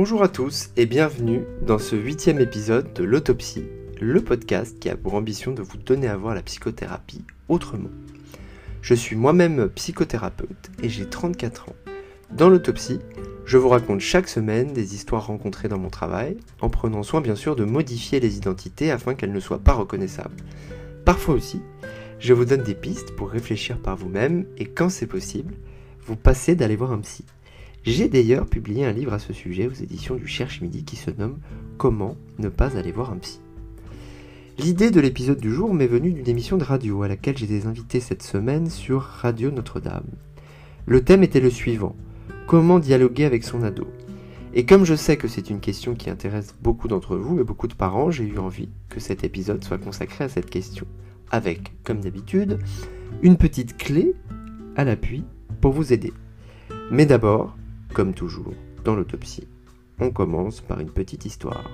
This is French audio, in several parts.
Bonjour à tous et bienvenue dans ce huitième épisode de l'autopsie, le podcast qui a pour ambition de vous donner à voir la psychothérapie autrement. Je suis moi-même psychothérapeute et j'ai 34 ans. Dans l'autopsie, je vous raconte chaque semaine des histoires rencontrées dans mon travail, en prenant soin bien sûr de modifier les identités afin qu'elles ne soient pas reconnaissables. Parfois aussi, je vous donne des pistes pour réfléchir par vous-même et quand c'est possible, vous passez d'aller voir un psy. J'ai d'ailleurs publié un livre à ce sujet aux éditions du Cherche Midi qui se nomme Comment ne pas aller voir un psy. L'idée de l'épisode du jour m'est venue d'une émission de radio à laquelle j'étais invité cette semaine sur Radio Notre-Dame. Le thème était le suivant Comment dialoguer avec son ado Et comme je sais que c'est une question qui intéresse beaucoup d'entre vous et beaucoup de parents, j'ai eu envie que cet épisode soit consacré à cette question. Avec, comme d'habitude, une petite clé à l'appui pour vous aider. Mais d'abord, comme toujours, dans l'autopsie, on commence par une petite histoire.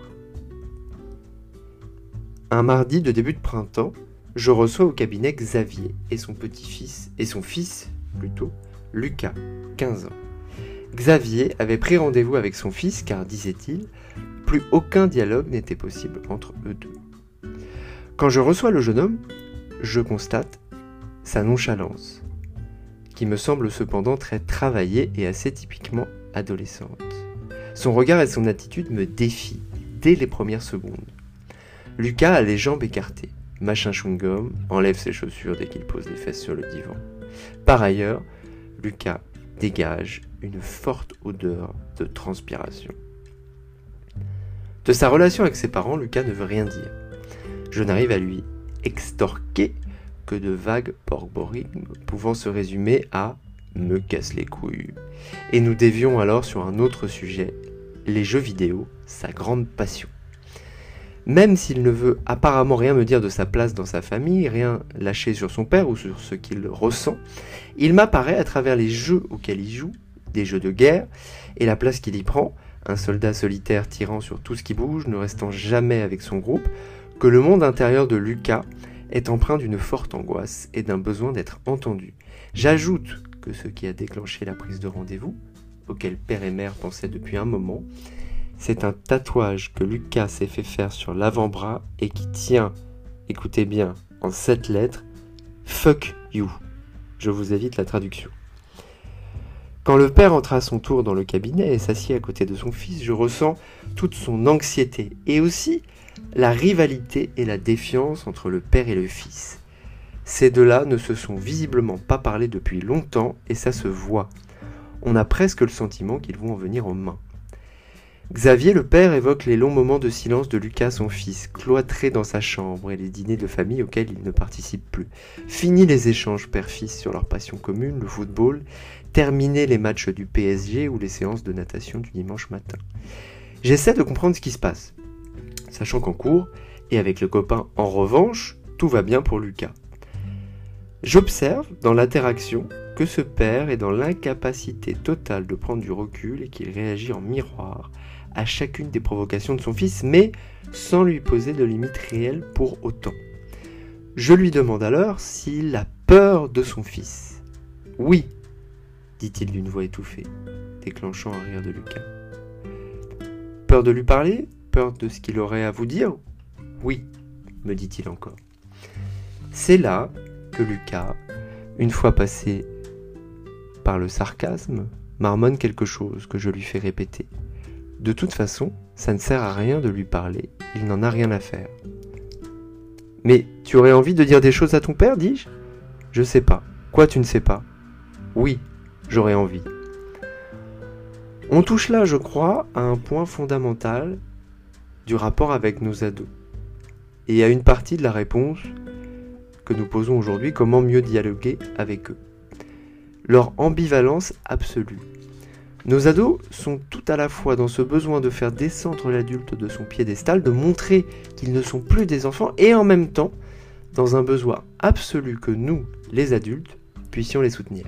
Un mardi de début de printemps, je reçois au cabinet Xavier et son petit-fils, et son fils plutôt, Lucas, 15 ans. Xavier avait pris rendez-vous avec son fils car, disait-il, plus aucun dialogue n'était possible entre eux deux. Quand je reçois le jeune homme, je constate sa nonchalance, qui me semble cependant très travaillée et assez typiquement adolescente. Son regard et son attitude me défient dès les premières secondes. Lucas a les jambes écartées, machin chewing-gum, enlève ses chaussures dès qu'il pose les fesses sur le divan. Par ailleurs, Lucas dégage une forte odeur de transpiration. De sa relation avec ses parents, Lucas ne veut rien dire. Je n'arrive à lui extorquer que de vagues porborigmes pouvant se résumer à me casse les couilles. Et nous dévions alors sur un autre sujet, les jeux vidéo, sa grande passion. Même s'il ne veut apparemment rien me dire de sa place dans sa famille, rien lâcher sur son père ou sur ce qu'il ressent, il m'apparaît à travers les jeux auxquels il joue, des jeux de guerre, et la place qu'il y prend, un soldat solitaire tirant sur tout ce qui bouge, ne restant jamais avec son groupe, que le monde intérieur de Lucas est empreint d'une forte angoisse et d'un besoin d'être entendu. J'ajoute que ce qui a déclenché la prise de rendez-vous, auquel père et mère pensaient depuis un moment, c'est un tatouage que Lucas s'est fait faire sur l'avant-bras et qui tient, écoutez bien, en sept lettres, Fuck you. Je vous évite la traduction. Quand le père entra à son tour dans le cabinet et s'assit à côté de son fils, je ressens toute son anxiété et aussi la rivalité et la défiance entre le père et le fils. Ces deux-là ne se sont visiblement pas parlé depuis longtemps et ça se voit. On a presque le sentiment qu'ils vont en venir en main. Xavier le père évoque les longs moments de silence de Lucas son fils, cloîtré dans sa chambre et les dîners de famille auxquels il ne participe plus. Fini les échanges père-fils sur leur passion commune, le football, terminé les matchs du PSG ou les séances de natation du dimanche matin. J'essaie de comprendre ce qui se passe, sachant qu'en cours, et avec le copain en revanche, tout va bien pour Lucas. J'observe dans l'interaction que ce père est dans l'incapacité totale de prendre du recul et qu'il réagit en miroir à chacune des provocations de son fils, mais sans lui poser de limites réelles pour autant. Je lui demande alors s'il a peur de son fils. Oui, dit-il d'une voix étouffée, déclenchant un rire de Lucas. Peur de lui parler? De ce qu'il aurait à vous dire Oui, me dit-il encore. C'est là que Lucas, une fois passé par le sarcasme, marmonne quelque chose que je lui fais répéter. De toute façon, ça ne sert à rien de lui parler, il n'en a rien à faire. Mais tu aurais envie de dire des choses à ton père, dis-je? Je sais pas. Quoi tu ne sais pas? Oui, j'aurais envie. On touche là, je crois, à un point fondamental du rapport avec nos ados. Et à une partie de la réponse que nous posons aujourd'hui, comment mieux dialoguer avec eux. Leur ambivalence absolue. Nos ados sont tout à la fois dans ce besoin de faire descendre l'adulte de son piédestal, de montrer qu'ils ne sont plus des enfants, et en même temps dans un besoin absolu que nous, les adultes, puissions les soutenir.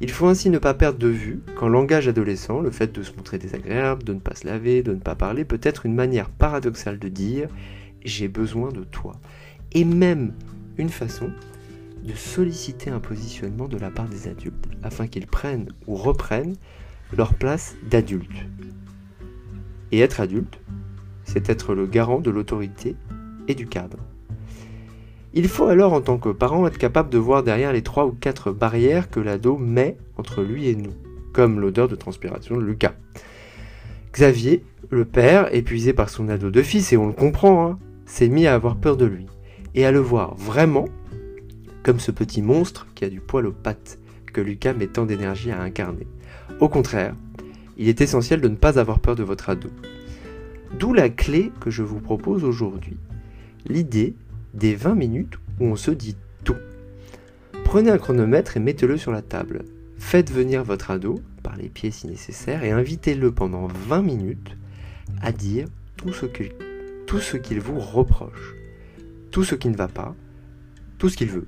Il faut ainsi ne pas perdre de vue qu'en langage adolescent, le fait de se montrer désagréable, de ne pas se laver, de ne pas parler, peut être une manière paradoxale de dire j'ai besoin de toi. Et même une façon de solliciter un positionnement de la part des adultes, afin qu'ils prennent ou reprennent leur place d'adultes. Et être adulte, c'est être le garant de l'autorité et du cadre. Il faut alors en tant que parent être capable de voir derrière les trois ou quatre barrières que l'ado met entre lui et nous, comme l'odeur de transpiration de Lucas. Xavier, le père, épuisé par son ado de fils, et on le comprend, hein, s'est mis à avoir peur de lui, et à le voir vraiment comme ce petit monstre qui a du poil aux pattes que Lucas met tant d'énergie à incarner. Au contraire, il est essentiel de ne pas avoir peur de votre ado. D'où la clé que je vous propose aujourd'hui. L'idée des 20 minutes où on se dit tout. Prenez un chronomètre et mettez-le sur la table. Faites venir votre ado, par les pieds si nécessaire, et invitez-le pendant 20 minutes à dire tout ce qu'il vous reproche, tout ce qui ne va pas, tout ce qu'il veut,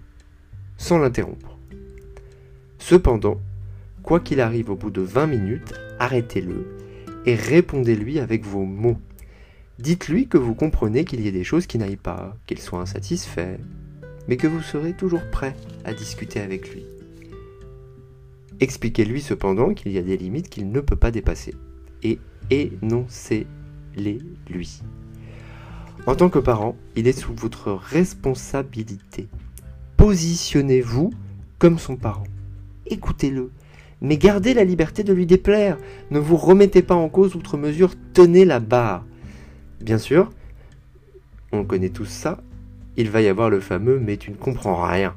sans l'interrompre. Cependant, quoi qu'il arrive au bout de 20 minutes, arrêtez-le et répondez-lui avec vos mots. Dites-lui que vous comprenez qu'il y ait des choses qui n'aillent pas, qu'il soit insatisfait, mais que vous serez toujours prêt à discuter avec lui. Expliquez-lui cependant qu'il y a des limites qu'il ne peut pas dépasser, et énoncez-les lui. En tant que parent, il est sous votre responsabilité. Positionnez-vous comme son parent. Écoutez-le, mais gardez la liberté de lui déplaire. Ne vous remettez pas en cause outre mesure, tenez la barre. Bien sûr, on connaît tous ça, il va y avoir le fameux mais tu ne comprends rien.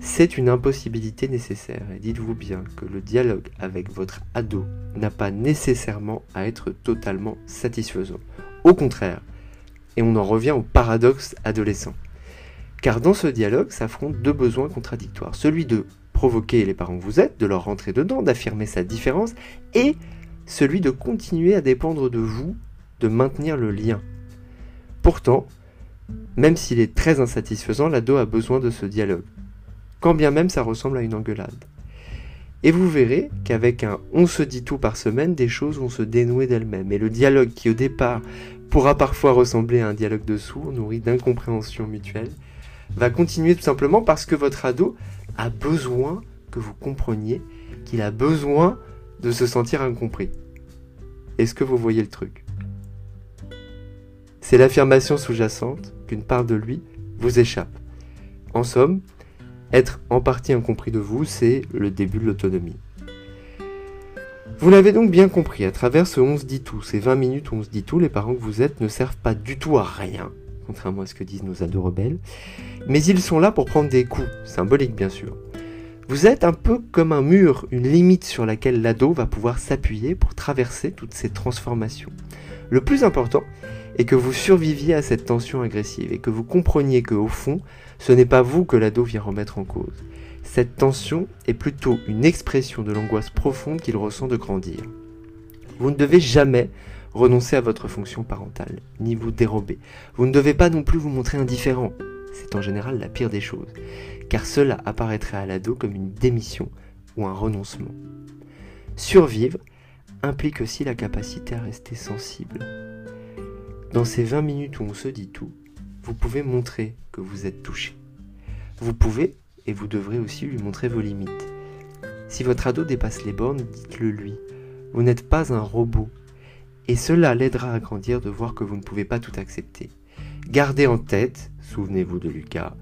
C'est une impossibilité nécessaire et dites-vous bien que le dialogue avec votre ado n'a pas nécessairement à être totalement satisfaisant. Au contraire, et on en revient au paradoxe adolescent. Car dans ce dialogue s'affrontent deux besoins contradictoires. Celui de provoquer les parents que vous êtes, de leur rentrer dedans, d'affirmer sa différence, et celui de continuer à dépendre de vous de maintenir le lien. Pourtant, même s'il est très insatisfaisant, l'ado a besoin de ce dialogue, quand bien même ça ressemble à une engueulade. Et vous verrez qu'avec un on se dit tout par semaine, des choses vont se dénouer d'elles-mêmes. Et le dialogue qui au départ pourra parfois ressembler à un dialogue de sourds, nourri d'incompréhension mutuelle, va continuer tout simplement parce que votre ado a besoin que vous compreniez, qu'il a besoin de se sentir incompris. Est-ce que vous voyez le truc? C'est l'affirmation sous-jacente qu'une part de lui vous échappe. En somme, être en partie incompris de vous, c'est le début de l'autonomie. Vous l'avez donc bien compris, à travers ce 11 dit tout, ces 20 minutes où on se dit tout, les parents que vous êtes ne servent pas du tout à rien, contrairement à ce que disent nos ados rebelles, mais ils sont là pour prendre des coups, symboliques bien sûr. Vous êtes un peu comme un mur, une limite sur laquelle l'ado va pouvoir s'appuyer pour traverser toutes ces transformations. Le plus important, et que vous surviviez à cette tension agressive et que vous compreniez que au fond, ce n'est pas vous que l'ado vient remettre en cause. Cette tension est plutôt une expression de l'angoisse profonde qu'il ressent de grandir. Vous ne devez jamais renoncer à votre fonction parentale, ni vous dérober. Vous ne devez pas non plus vous montrer indifférent. C'est en général la pire des choses, car cela apparaîtrait à l'ado comme une démission ou un renoncement. Survivre implique aussi la capacité à rester sensible, dans ces 20 minutes où on se dit tout, vous pouvez montrer que vous êtes touché. Vous pouvez, et vous devrez aussi lui montrer vos limites. Si votre ado dépasse les bornes, dites-le lui. Vous n'êtes pas un robot. Et cela l'aidera à grandir de voir que vous ne pouvez pas tout accepter. Gardez en tête, souvenez-vous de Lucas,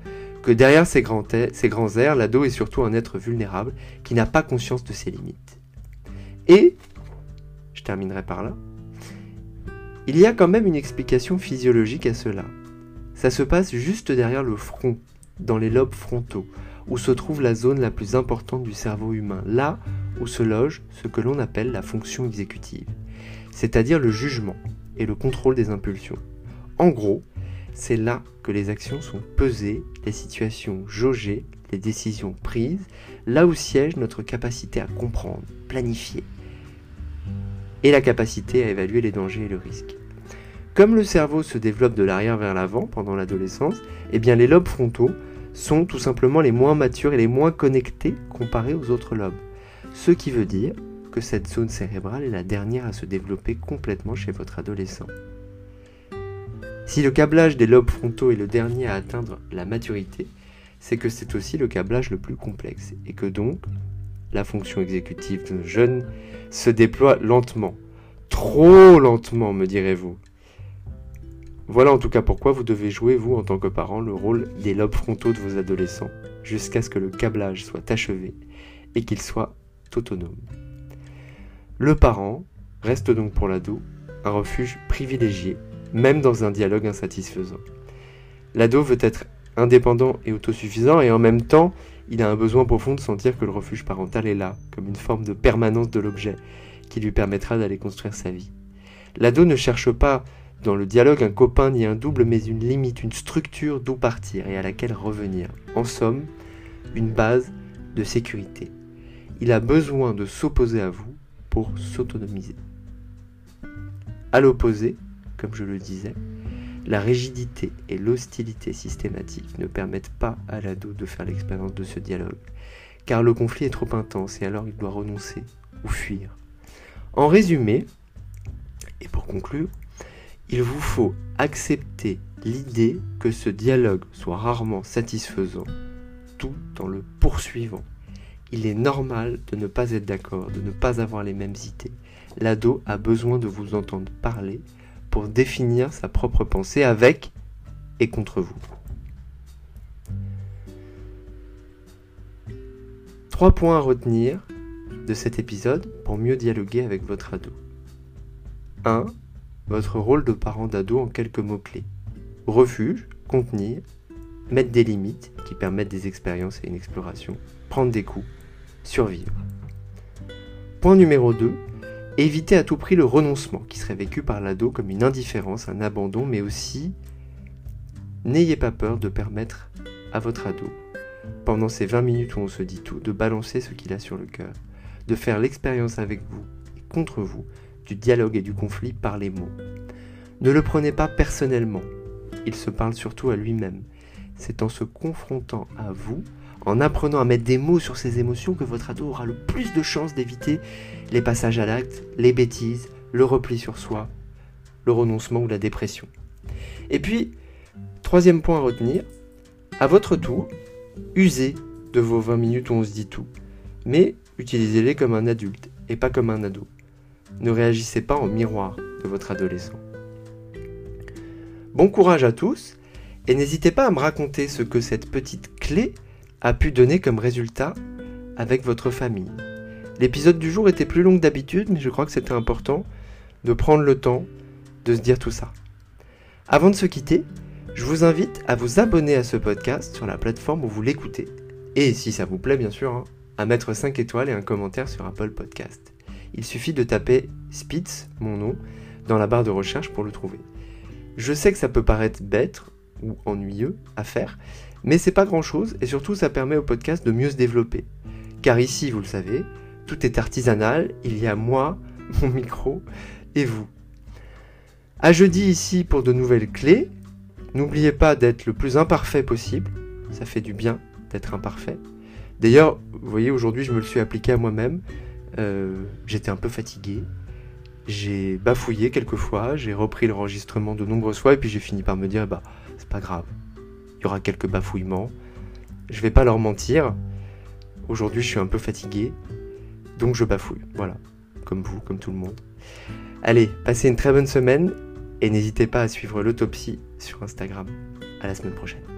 que derrière ces grands, grands airs, l'ado est surtout un être vulnérable qui n'a pas conscience de ses limites. Et, je terminerai par là, il y a quand même une explication physiologique à cela. Ça se passe juste derrière le front, dans les lobes frontaux, où se trouve la zone la plus importante du cerveau humain, là où se loge ce que l'on appelle la fonction exécutive, c'est-à-dire le jugement et le contrôle des impulsions. En gros, c'est là que les actions sont pesées, les situations jaugées, les décisions prises, là où siège notre capacité à comprendre, planifier, et la capacité à évaluer les dangers et le risque. Comme le cerveau se développe de l'arrière vers l'avant pendant l'adolescence, eh bien les lobes frontaux sont tout simplement les moins matures et les moins connectés comparés aux autres lobes. Ce qui veut dire que cette zone cérébrale est la dernière à se développer complètement chez votre adolescent. Si le câblage des lobes frontaux est le dernier à atteindre la maturité, c'est que c'est aussi le câblage le plus complexe et que donc la fonction exécutive d'un jeune se déploie lentement, Trop lentement, me direz-vous. Voilà en tout cas pourquoi vous devez jouer, vous, en tant que parent, le rôle des lobes frontaux de vos adolescents, jusqu'à ce que le câblage soit achevé et qu'il soit autonome. Le parent reste donc pour l'ado un refuge privilégié, même dans un dialogue insatisfaisant. L'ado veut être indépendant et autosuffisant et en même temps, il a un besoin profond de sentir que le refuge parental est là, comme une forme de permanence de l'objet qui lui permettra d'aller construire sa vie. L'ado ne cherche pas dans le dialogue un copain ni un double, mais une limite, une structure d'où partir et à laquelle revenir. En somme, une base de sécurité. Il a besoin de s'opposer à vous pour s'autonomiser. À l'opposé, comme je le disais, la rigidité et l'hostilité systématique ne permettent pas à l'ado de faire l'expérience de ce dialogue, car le conflit est trop intense et alors il doit renoncer ou fuir. En résumé, et pour conclure, il vous faut accepter l'idée que ce dialogue soit rarement satisfaisant tout en le poursuivant. Il est normal de ne pas être d'accord, de ne pas avoir les mêmes idées. L'ado a besoin de vous entendre parler pour définir sa propre pensée avec et contre vous. Trois points à retenir de cet épisode pour mieux dialoguer avec votre ado. 1. Votre rôle de parent d'ado en quelques mots-clés. Refuge, contenir, mettre des limites qui permettent des expériences et une exploration, prendre des coups, survivre. Point numéro 2. Évitez à tout prix le renoncement, qui serait vécu par l'ado comme une indifférence, un abandon, mais aussi n'ayez pas peur de permettre à votre ado, pendant ces 20 minutes où on se dit tout, de balancer ce qu'il a sur le cœur, de faire l'expérience avec vous et contre vous du dialogue et du conflit par les mots. Ne le prenez pas personnellement, il se parle surtout à lui-même. C'est en se confrontant à vous, en apprenant à mettre des mots sur ses émotions, que votre ado aura le plus de chances d'éviter les passages à l'acte, les bêtises, le repli sur soi, le renoncement ou la dépression. Et puis, troisième point à retenir, à votre tour, usez de vos 20 minutes où on se dit tout, mais utilisez-les comme un adulte et pas comme un ado. Ne réagissez pas en miroir de votre adolescent. Bon courage à tous et n'hésitez pas à me raconter ce que cette petite clé a pu donner comme résultat avec votre famille. L'épisode du jour était plus long que d'habitude, mais je crois que c'était important de prendre le temps de se dire tout ça. Avant de se quitter, je vous invite à vous abonner à ce podcast sur la plateforme où vous l'écoutez. Et si ça vous plaît, bien sûr, hein, à mettre 5 étoiles et un commentaire sur Apple Podcast. Il suffit de taper Spitz, mon nom, dans la barre de recherche pour le trouver. Je sais que ça peut paraître bête ou ennuyeux à faire, mais c'est pas grand chose et surtout ça permet au podcast de mieux se développer. Car ici, vous le savez, tout est artisanal, il y a moi, mon micro et vous. À jeudi ici pour de nouvelles clés. N'oubliez pas d'être le plus imparfait possible, ça fait du bien d'être imparfait. D'ailleurs, vous voyez, aujourd'hui je me le suis appliqué à moi-même. Euh, j'étais un peu fatigué. J'ai bafouillé quelques fois, j'ai repris l'enregistrement de nombreuses fois et puis j'ai fini par me dire bah c'est pas grave. Il y aura quelques bafouillements. Je vais pas leur mentir. Aujourd'hui, je suis un peu fatigué. Donc je bafouille, voilà, comme vous, comme tout le monde. Allez, passez une très bonne semaine et n'hésitez pas à suivre l'autopsie sur Instagram. À la semaine prochaine.